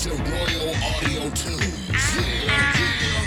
to Royal Audio Tunes. Yeah, yeah.